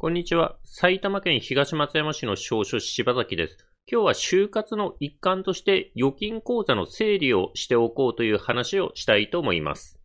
こんにちは。埼玉県東松山市の少書柴崎です。今日は就活の一環として預金口座の整理をしておこうという話をしたいと思います。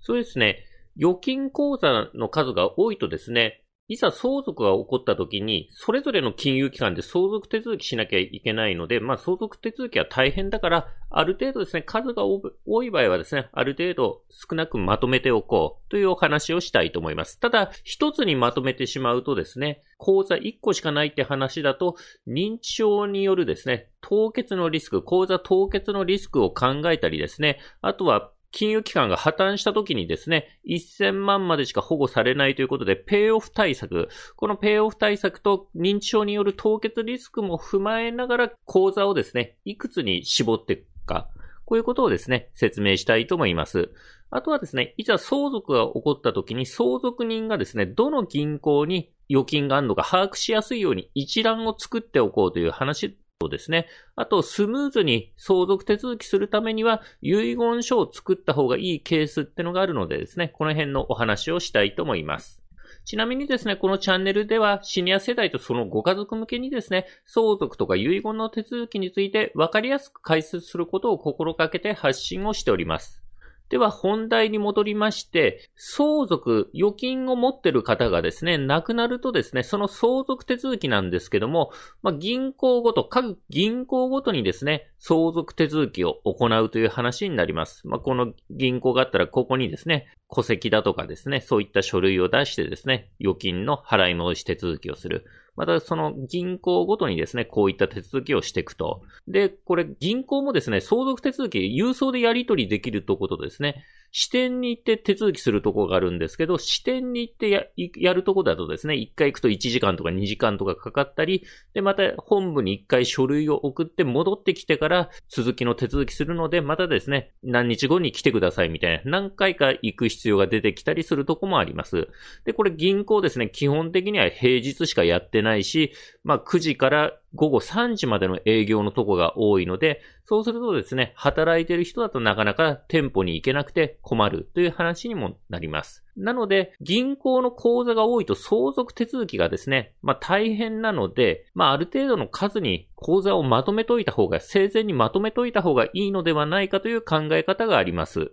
そうですね。預金口座の数が多いとですね、いざ相続が起こった時に、それぞれの金融機関で相続手続きしなきゃいけないので、まあ相続手続きは大変だから、ある程度ですね、数が多い場合はですね、ある程度少なくまとめておこうというお話をしたいと思います。ただ、一つにまとめてしまうとですね、口座1個しかないって話だと、認知症によるですね、凍結のリスク、口座凍結のリスクを考えたりですね、あとは金融機関が破綻した時にですね、1000万までしか保護されないということで、ペイオフ対策、このペイオフ対策と認知症による凍結リスクも踏まえながら、口座をですね、いくつに絞っていくか、こういうことをですね、説明したいと思います。あとはですね、いざ相続が起こった時に相続人がですね、どの銀行に預金があるのか把握しやすいように一覧を作っておこうという話そうですね。あと、スムーズに相続手続きするためには、遺言書を作った方がいいケースってのがあるのでですね、この辺のお話をしたいと思います。ちなみにですね、このチャンネルではシニア世代とそのご家族向けにですね、相続とか遺言の手続きについて分かりやすく解説することを心がけて発信をしております。では本題に戻りまして、相続、預金を持ってる方がですね、亡くなるとですね、その相続手続きなんですけども、まあ、銀行ごと、各銀行ごとにですね、相続手続きを行うという話になります。まあ、この銀行があったら、ここにですね、戸籍だとかですね、そういった書類を出してですね、預金の払い戻し手続きをする。またその銀行ごとにですね、こういった手続きをしていくと。で、これ銀行もですね、相続手続き、郵送でやり取りできるということですね、支店に行って手続きするとこがあるんですけど、支店に行ってややるとこだとですね、1回行くと1時間とか2時間とかかかったり、で、また本部に1回書類を送って戻ってきてから続きの手続きするので、またですね、何日後に来てくださいみたいな、何回か行く必要が出てきたりするとこもあります。で、これ銀行ですね、基本的には平日しかやってないし、まあ9時から午後3時までの営業のとこが多いので、そうするとですね、働いてる人だとなかなか店舗に行けなくて困るという話にもなります。なので、銀行の口座が多いと相続手続きがですね、まあ大変なので、まあある程度の数に口座をまとめといた方が、生前にまとめといた方がいいのではないかという考え方があります。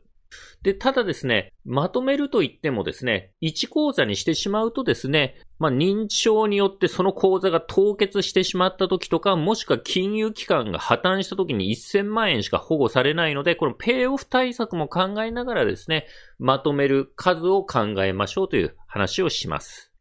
で、ただですね、まとめると言ってもですね、1口座にしてしまうとですね、まあ、認知症によってその口座が凍結してしまった時とか、もしくは金融機関が破綻した時に1000万円しか保護されないので、このペイオフ対策も考えながらですね、まとめる数を考えましょうという話をします。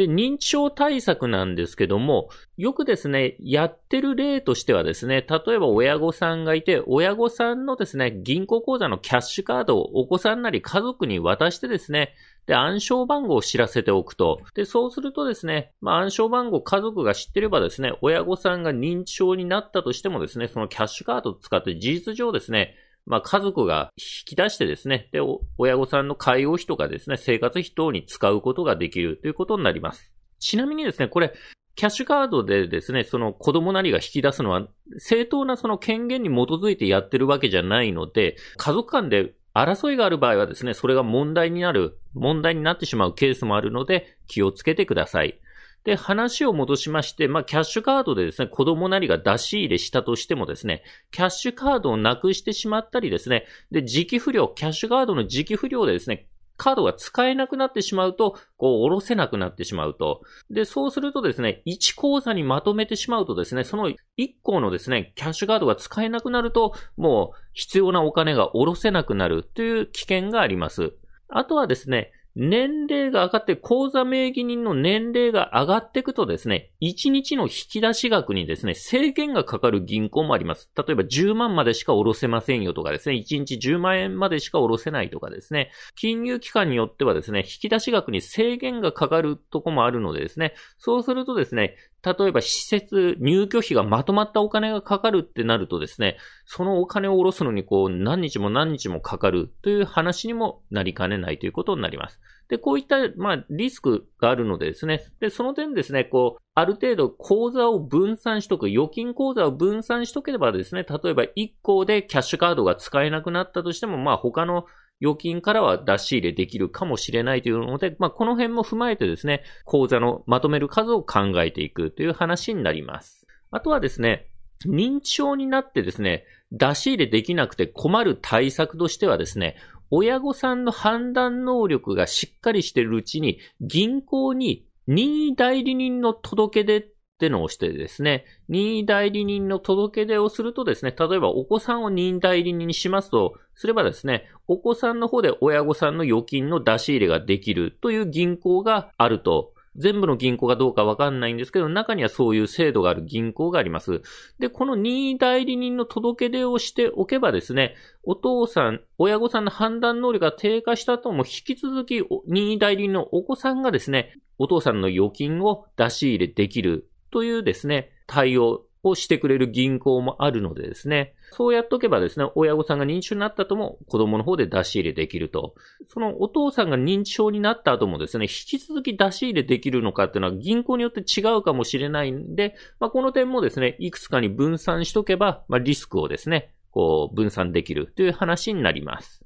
で、認知症対策なんですけども、よくですね、やってる例としてはですね、例えば親御さんがいて、親御さんのですね、銀行口座のキャッシュカードをお子さんなり家族に渡してですね、で、暗証番号を知らせておくと。で、そうするとですね、まあ、暗証番号家族が知ってればですね、親御さんが認知症になったとしてもですね、そのキャッシュカードを使って事実上ですね、まあ、家族が引き出してですね、で、親御さんの介護費とかですね、生活費等に使うことができるということになります。ちなみにですね、これ、キャッシュカードでですね、その子供なりが引き出すのは、正当なその権限に基づいてやってるわけじゃないので、家族間で争いがある場合はですね、それが問題になる、問題になってしまうケースもあるので、気をつけてください。で、話を戻しまして、まあ、キャッシュカードでですね、子供なりが出し入れしたとしてもですね、キャッシュカードをなくしてしまったりですね、で、時期不良、キャッシュカードの時期不良でですね、カードが使えなくなってしまうと、こう、下ろせなくなってしまうと。で、そうするとですね、1口座にまとめてしまうとですね、その1個のですね、キャッシュカードが使えなくなると、もう必要なお金が下ろせなくなるという危険があります。あとはですね、年齢が上がって、口座名義人の年齢が上がっていくとですね、1日の引き出し額にですね、制限がかかる銀行もあります。例えば10万までしか下ろせませんよとかですね、1日10万円までしか下ろせないとかですね、金融機関によってはですね、引き出し額に制限がかかるとこもあるのでですね、そうするとですね、例えば施設入居費がまとまったお金がかかるってなるとですね、そのお金を下ろすのにこう何日も何日もかかるという話にもなりかねないということになります。で、こういった、まあ、リスクがあるのでですね。で、その点ですね、こう、ある程度口座を分散しとく、預金口座を分散しとければですね、例えば1個でキャッシュカードが使えなくなったとしても、まあ、他の預金からは出し入れできるかもしれないというので、まあ、この辺も踏まえてですね、口座のまとめる数を考えていくという話になります。あとはですね、認知症になってですね、出し入れできなくて困る対策としてはですね、親御さんの判断能力がしっかりしているうちに、銀行に任意代理人の届け出ってのをしてですね、任意代理人の届け出をするとですね、例えばお子さんを任意代理人にしますと、すればですね、お子さんの方で親御さんの預金の出し入れができるという銀行があると全部の銀行がどうかわかんないんですけど、中にはそういう制度がある銀行があります。で、この任意代理人の届け出をしておけばですね、お父さん、親御さんの判断能力が低下したとも引き続き任意代理人のお子さんがですね、お父さんの預金を出し入れできるというですね、対応をしてくれる銀行もあるのでですね、そうやっとけばですね、親御さんが認知症になった後も子供の方で出し入れできると。そのお父さんが認知症になった後もですね、引き続き出し入れできるのかっていうのは銀行によって違うかもしれないんで、まあ、この点もですね、いくつかに分散しとけば、まあ、リスクをですね、こう分散できるという話になります。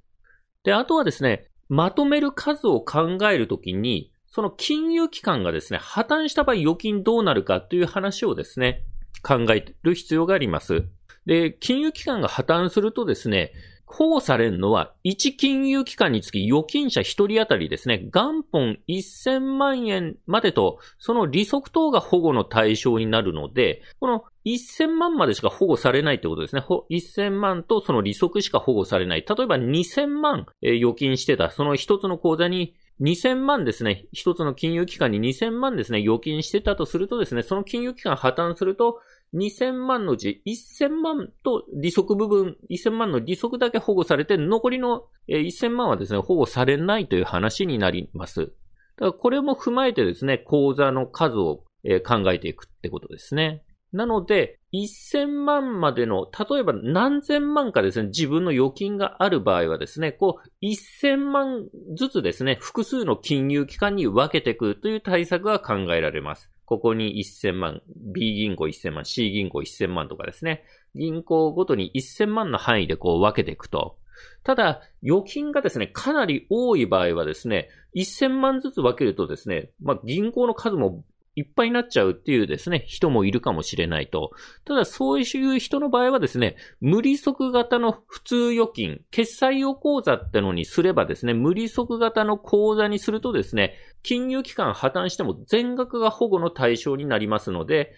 で、あとはですね、まとめる数を考えるときに、その金融機関がですね、破綻した場合預金どうなるかという話をですね、考える必要があります。で、金融機関が破綻するとですね、保護されるのは、1金融機関につき預金者1人当たりですね、元本1000万円までと、その利息等が保護の対象になるので、この1000万までしか保護されないってことですね。1000万とその利息しか保護されない。例えば2000万、預金してた、その一つの口座に2000万ですね、一つの金融機関に2000万ですね、預金してたとするとですね、その金融機関破綻すると、2000万のうち1000万と利息部分、1000万の利息だけ保護されて、残りの1000万はですね、保護されないという話になります。だからこれも踏まえてですね、口座の数を考えていくってことですね。なので、1000万までの、例えば何千万かですね、自分の預金がある場合はですね、こう、1000万ずつですね、複数の金融機関に分けていくという対策が考えられます。ここに1000万、B 銀行1000万、C 銀行1000万とかですね。銀行ごとに1000万の範囲でこう分けていくと。ただ、預金がですね、かなり多い場合はですね、1000万ずつ分けるとですね、まあ、銀行の数もいっぱいになっちゃうっていうですね、人もいるかもしれないと。ただ、そういう人の場合はですね、無利息型の普通預金、決済用口座ってのにすればですね、無利息型の口座にするとですね、金融機関破綻しても全額が保護の対象になりますので、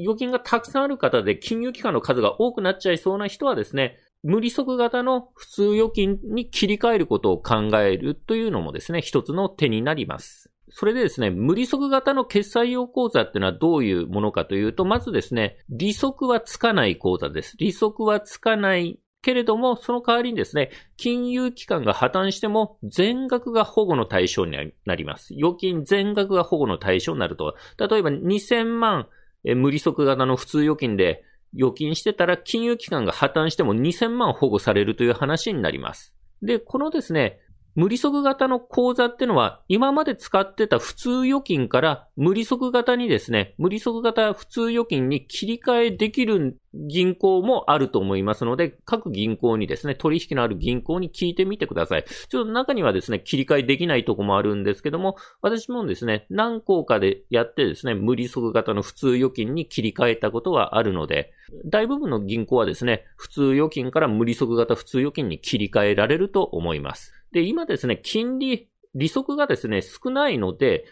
預金がたくさんある方で金融機関の数が多くなっちゃいそうな人はですね、無利息型の普通預金に切り替えることを考えるというのもですね、一つの手になります。それでですね、無利息型の決済用口座っていうのはどういうものかというと、まずですね、利息はつかない口座です。利息はつかないけれども、その代わりにですね、金融機関が破綻しても全額が保護の対象になります。預金全額が保護の対象になると。例えば2000万無利息型の普通預金で預金してたら金融機関が破綻しても2000万保護されるという話になります。で、このですね、無利息型の口座ってのは、今まで使ってた普通預金から無利息型にですね、無利息型普通預金に切り替えできる銀行もあると思いますので、各銀行にですね、取引のある銀行に聞いてみてください。ちょっと中にはですね、切り替えできないとこもあるんですけども、私もですね、何校かでやってですね、無利息型の普通預金に切り替えたことはあるので、大部分の銀行はですね、普通預金から無利息型普通預金に切り替えられると思います。で、今ですね、金利、利息がですね、少ないので、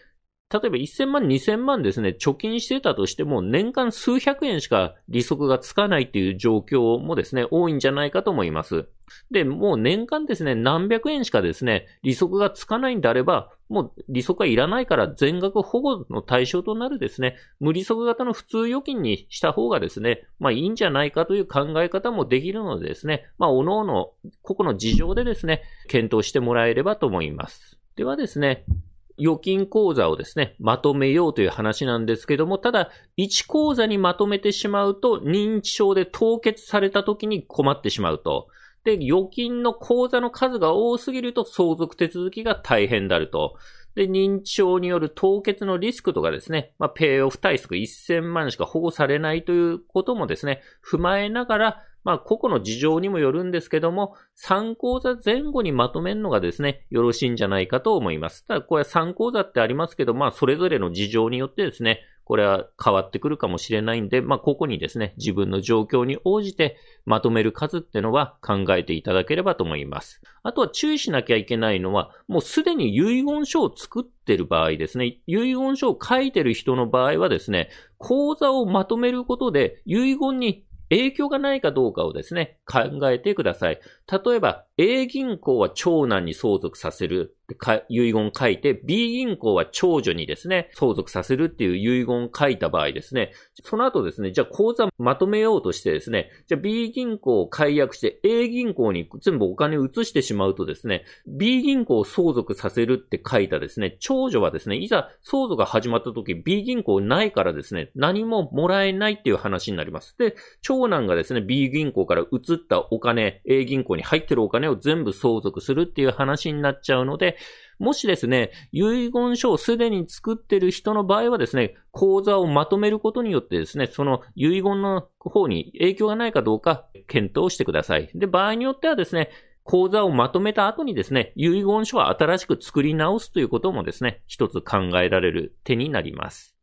例えば1000万、2000万ですね、貯金してたとしても、年間数百円しか利息がつかないっていう状況もですね、多いんじゃないかと思います。で、もう年間ですね、何百円しかですね、利息がつかないんであれば、もう利息はいらないから全額保護の対象となるですね、無利息型の普通預金にした方がですね、まあいいんじゃないかという考え方もできるのでですね、まあ各々、個々の事情でですね、検討してもらえればと思います。ではですね、預金口座をですね、まとめようという話なんですけども、ただ、1口座にまとめてしまうと、認知症で凍結された時に困ってしまうと。で、預金の口座の数が多すぎると相続手続きが大変であると。で、認知症による凍結のリスクとかですね、まあ、ペイオフ対策1000万しか保護されないということもですね、踏まえながら、まあ、個々の事情にもよるんですけども、3講座前後にまとめるのがですね、よろしいんじゃないかと思います。ただ、これは3講座ってありますけど、まあ、それぞれの事情によってですね、これは変わってくるかもしれないんで、まあ、ここにですね、自分の状況に応じてまとめる数ってのは考えていただければと思います。あとは注意しなきゃいけないのは、もうすでに遺言書を作ってる場合ですね、遺言書を書いてる人の場合はですね、講座をまとめることで遺言に影響がないかどうかをですね、考えてください。例えば、A 銀行は長男に相続させるって。遺言書いて、B 銀行は長女にですね、相続させるっていう遺言書いた場合ですね、その後ですね、じゃあ口座まとめようとしてですね、じゃあ B 銀行を解約して A 銀行に全部お金を移してしまうとですね、B 銀行を相続させるって書いたですね、長女はですね、いざ相続が始まった時 B 銀行ないからですね、何ももらえないっていう話になります。で、長男がですね、B 銀行から移ったお金、A 銀行にに入ってるお金を全部相続するっていう話になっちゃうので、もしですね、遺言書をすでに作ってる人の場合はですね、口座をまとめることによってですね、その遺言の方に影響がないかどうか検討してください。で、場合によってはですね、口座をまとめた後にですね、遺言書は新しく作り直すということもですね、一つ考えられる手になります。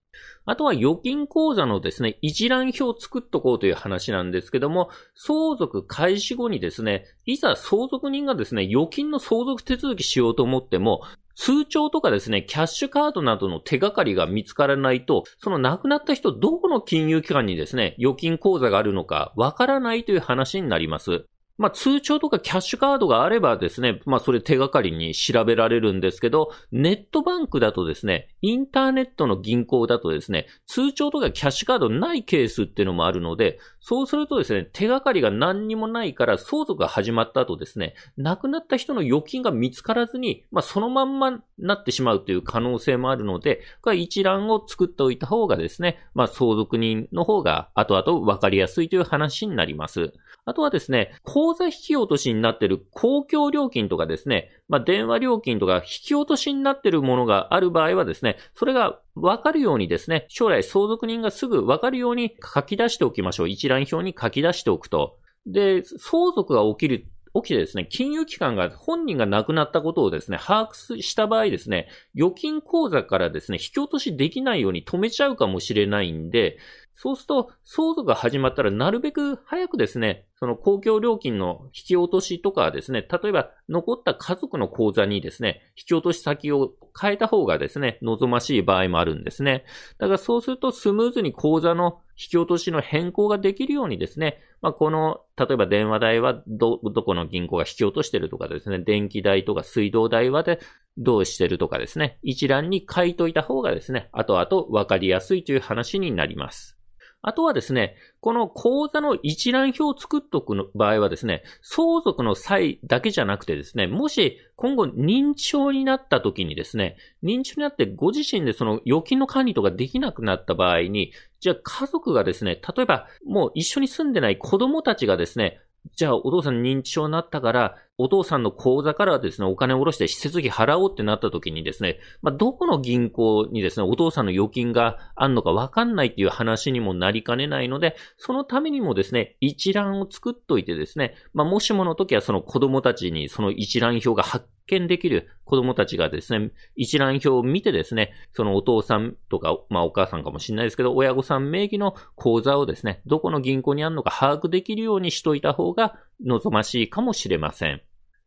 あとは預金口座のですね、一覧表を作っとこうという話なんですけども、相続開始後にですね、いざ相続人がですね、預金の相続手続きしようと思っても、通帳とかですね、キャッシュカードなどの手がかりが見つからないと、その亡くなった人、どこの金融機関にですね、預金口座があるのかわからないという話になります。まあ通帳とかキャッシュカードがあればですね、まあそれ手がかりに調べられるんですけど、ネットバンクだとですね、インターネットの銀行だとですね、通帳とかキャッシュカードないケースっていうのもあるので、そうするとですね、手がかりが何にもないから相続が始まった後ですね、亡くなった人の預金が見つからずに、まあそのまんまなってしまうという可能性もあるので、これ一覧を作っておいた方がですね、まあ相続人の方が後々分かりやすいという話になります。あとはですね、口座引き落としになっている公共料金とかですね、まあ、電話料金とか引き落としになっているものがある場合はですね、それがわかるようにですね、将来相続人がすぐわかるように書き出しておきましょう。一覧表に書き出しておくと。で、相続が起きる起きてですね、金融機関が本人が亡くなったことをですね、把握した場合ですね、預金口座からですね、引き落としできないように止めちゃうかもしれないんで、そうすると、相続が始まったらなるべく早くですね、その公共料金の引き落としとかですね、例えば残った家族の口座にですね、引き落とし先を変えた方がですね、望ましい場合もあるんですね。だからそうするとスムーズに口座の引き落としの変更ができるようにですね、まあ、この、例えば電話代はど、どこの銀行が引き落としてるとかですね、電気代とか水道代はでどうしてるとかですね、一覧に書いといた方がですね、後々わかりやすいという話になります。あとはですね、この口座の一覧表を作っとく場合はですね、相続の際だけじゃなくてですね、もし今後認知症になった時にですね、認知症になってご自身でその預金の管理とかできなくなった場合に、じゃあ家族がですね、例えばもう一緒に住んでない子供たちがですね、じゃあお父さん認知症になったから、お父さんの口座からですね、お金を下ろして施設費払おうってなった時にですね、まあ、どこの銀行にですね、お父さんの預金があんのかわかんないっていう話にもなりかねないので、そのためにもですね、一覧を作っといてですね、まあ、もしもの時はその子供たちにその一覧表が発見できる子供たちがですね、一覧表を見てですね、そのお父さんとか、まあお母さんかもしれないですけど、親御さん名義の口座をですね、どこの銀行にあるのか把握できるようにしといた方が望ましいかもしれません。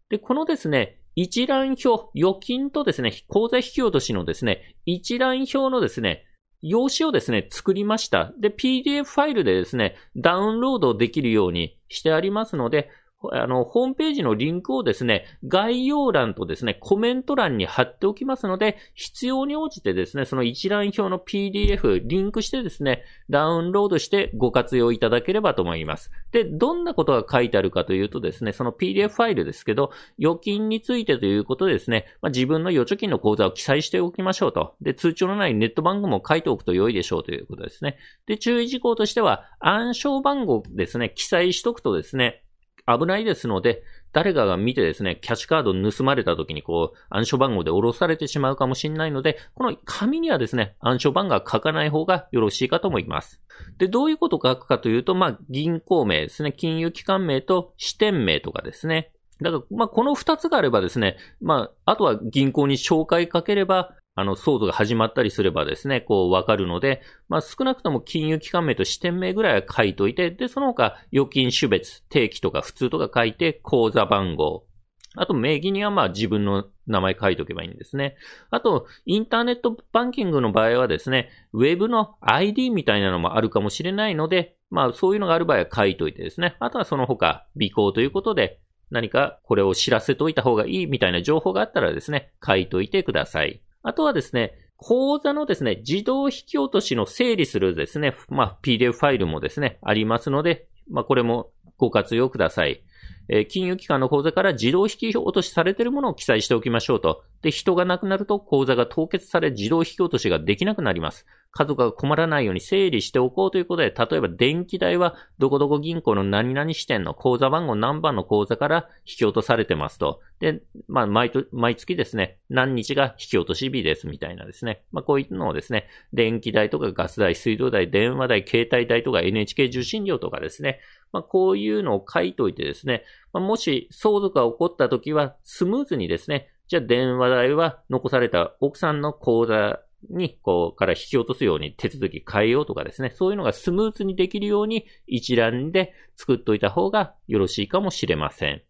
で、このですね、一覧表、預金とですね、口座引き落としのですね、一覧表のですね、用紙をですね、作りました。で、PDF ファイルでですね、ダウンロードできるようにしてありますので、あの、ホームページのリンクをですね、概要欄とですね、コメント欄に貼っておきますので、必要に応じてですね、その一覧表の PDF、リンクしてですね、ダウンロードしてご活用いただければと思います。で、どんなことが書いてあるかというとですね、その PDF ファイルですけど、預金についてということでですね、まあ、自分の預貯金の口座を記載しておきましょうと。で、通帳のないネット番号も書いておくと良いでしょうということですね。で、注意事項としては、暗証番号ですね、記載しとくとですね、危ないですので、誰かが見てですね、キャッシュカード盗まれた時にこう、暗証番号で下ろされてしまうかもしれないので、この紙にはですね、暗証番号は書かない方がよろしいかと思います。で、どういうことを書くかというと、まあ、銀行名ですね、金融機関名と支店名とかですね。だから、まあ、この二つがあればですね、まあ、あとは銀行に紹介かければ、あの、騒動が始まったりすればですね、こう、わかるので、まあ、少なくとも金融機関名と支店名ぐらいは書いといて、で、その他、預金種別、定期とか普通とか書いて、口座番号。あと、名義にはまあ自分の名前書いとけばいいんですね。あと、インターネットバンキングの場合はですね、ウェブの ID みたいなのもあるかもしれないので、まあそういうのがある場合は書いといてですね。あとはその他、尾行ということで、何かこれを知らせといた方がいいみたいな情報があったらですね、書いといてください。あとはですね、口座のですね、自動引き落としの整理するですね、まあ、PDF ファイルもですね、ありますので、まあ、これもご活用ください。えー、金融機関の口座から自動引き落としされているものを記載しておきましょうと。で、人が亡くなると口座が凍結され自動引き落としができなくなります。家族が困らないように整理しておこうということで、例えば電気代はどこどこ銀行の何々支店の口座番号何番の口座から引き落とされてますと。で、まあ、毎月ですね、何日が引き落とし日ですみたいなですね。まあ、こういうのをですね、電気代とかガス代、水道代、電話代、携帯代とか NHK 受信料とかですね。まあ、こういうのを書いといてですね、まあ、もし相続が起こった時はスムーズにですね、じゃあ電話代は残された奥さんの口座に、こう、から引き落とすように手続き変えようとかですね、そういうのがスムーズにできるように一覧で作っといた方がよろしいかもしれません。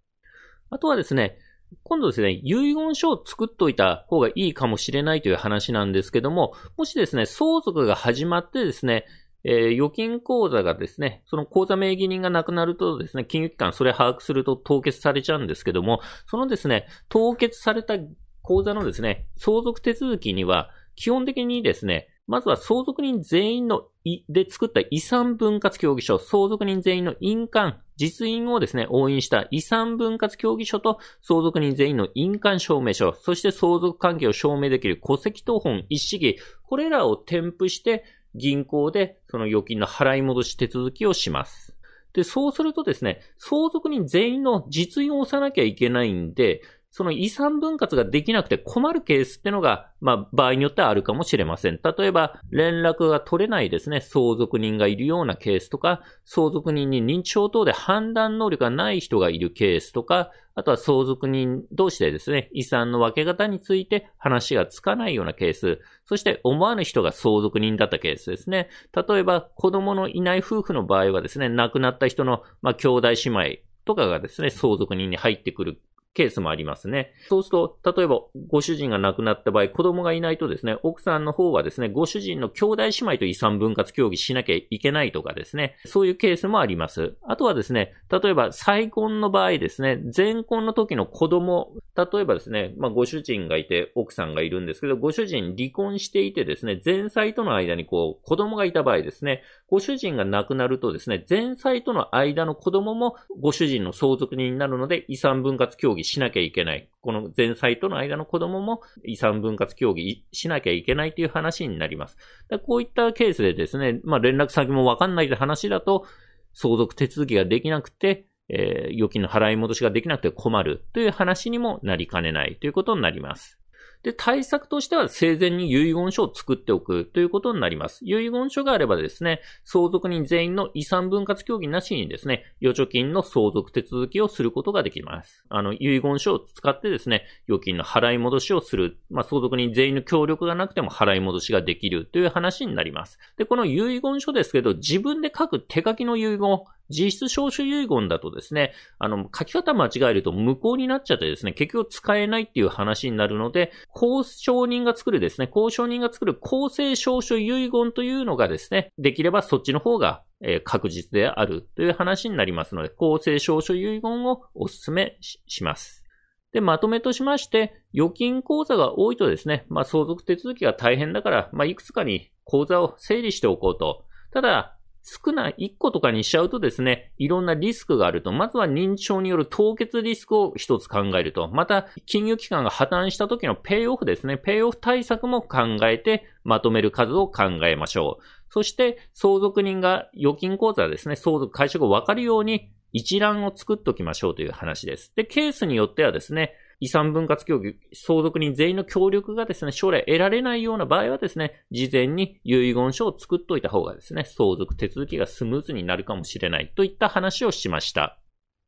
あとはですね、今度ですね、遺言書を作っといた方がいいかもしれないという話なんですけども、もしですね、相続が始まってですね、えー、預金口座がですね、その口座名義人が亡くなるとですね、金融機関それ把握すると凍結されちゃうんですけども、そのですね、凍結された口座のですね、相続手続きには、基本的にですね、まずは相続人全員ので作った遺産分割協議書、相続人全員の印鑑、実印をですね、押印した遺産分割協議書と相続人全員の印鑑証明書、そして相続関係を証明できる戸籍謄本一式、これらを添付して銀行でその預金の払い戻し手続きをします。で、そうするとですね、相続人全員の実印を押さなきゃいけないんで、その遺産分割ができなくて困るケースってのが、まあ、場合によってはあるかもしれません。例えば、連絡が取れないですね、相続人がいるようなケースとか、相続人に認知症等で判断能力がない人がいるケースとか、あとは相続人同士でですね、遺産の分け方について話がつかないようなケース、そして思わぬ人が相続人だったケースですね。例えば、子供のいない夫婦の場合はですね、亡くなった人の、まあ、兄弟姉妹とかがですね、相続人に入ってくるケースもありますね。そうすると、例えば、ご主人が亡くなった場合、子供がいないとですね、奥さんの方はですね、ご主人の兄弟姉妹と遺産分割協議しなきゃいけないとかですね、そういうケースもあります。あとはですね、例えば、再婚の場合ですね、前婚の時の子供、例えばですね、まあ、ご主人がいて、奥さんがいるんですけど、ご主人離婚していてですね、前妻との間にこう、子供がいた場合ですね、ご主人が亡くなるとですね、前妻との間の子供もご主人の相続人になるので、遺産分割協議しなきゃいけない。この前妻との間の子供も遺産分割協議しなきゃいけないという話になります。こういったケースでですね、まあ連絡先もわかんないって話だと、相続手続きができなくて、えー、預金の払い戻しができなくて困るという話にもなりかねないということになります。で、対策としては生前に遺言書を作っておくということになります。遺言書があればですね、相続人全員の遺産分割協議なしにですね、預貯金の相続手続きをすることができます。あの、遺言書を使ってですね、預金の払い戻しをする。まあ、相続人全員の協力がなくても払い戻しができるという話になります。で、この遺言書ですけど、自分で書く手書きの遺言、実質証書遺言だとですね、あの、書き方間違えると無効になっちゃってですね、結局使えないっていう話になるので、交渉人が作るですね、交渉人が作る公正証書遺言というのがですね、できればそっちの方が、え確実であるという話になりますので、公正証書遺言をお勧めします。で、まとめとしまして、預金口座が多いとですね、まあ相続手続きが大変だから、まあいくつかに口座を整理しておこうと。ただ、少ない1個とかにしちゃうとですね、いろんなリスクがあると。まずは認知症による凍結リスクを一つ考えると。また、金融機関が破綻した時のペイオフですね。ペイオフ対策も考えて、まとめる数を考えましょう。そして、相続人が預金口座ですね、相続解釈を分かるように一覧を作っておきましょうという話です。で、ケースによってはですね、遺産分割協議、相続人全員の協力がですね、将来得られないような場合はですね、事前に遺言書を作っておいた方がですね、相続手続きがスムーズになるかもしれないといった話をしました。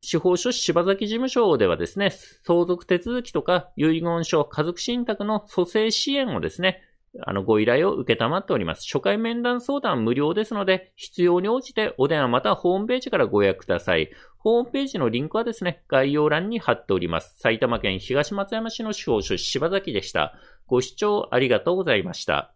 司法書士柴崎事務所ではですね、相続手続きとか遺言書、家族信託の蘇生支援をですね、あの、ご依頼を受けたまっております。初回面談相談無料ですので、必要に応じてお電話またホームページからご予約ください。ホームページのリンクはですね、概要欄に貼っております。埼玉県東松山市の司法書士柴崎でした。ご視聴ありがとうございました。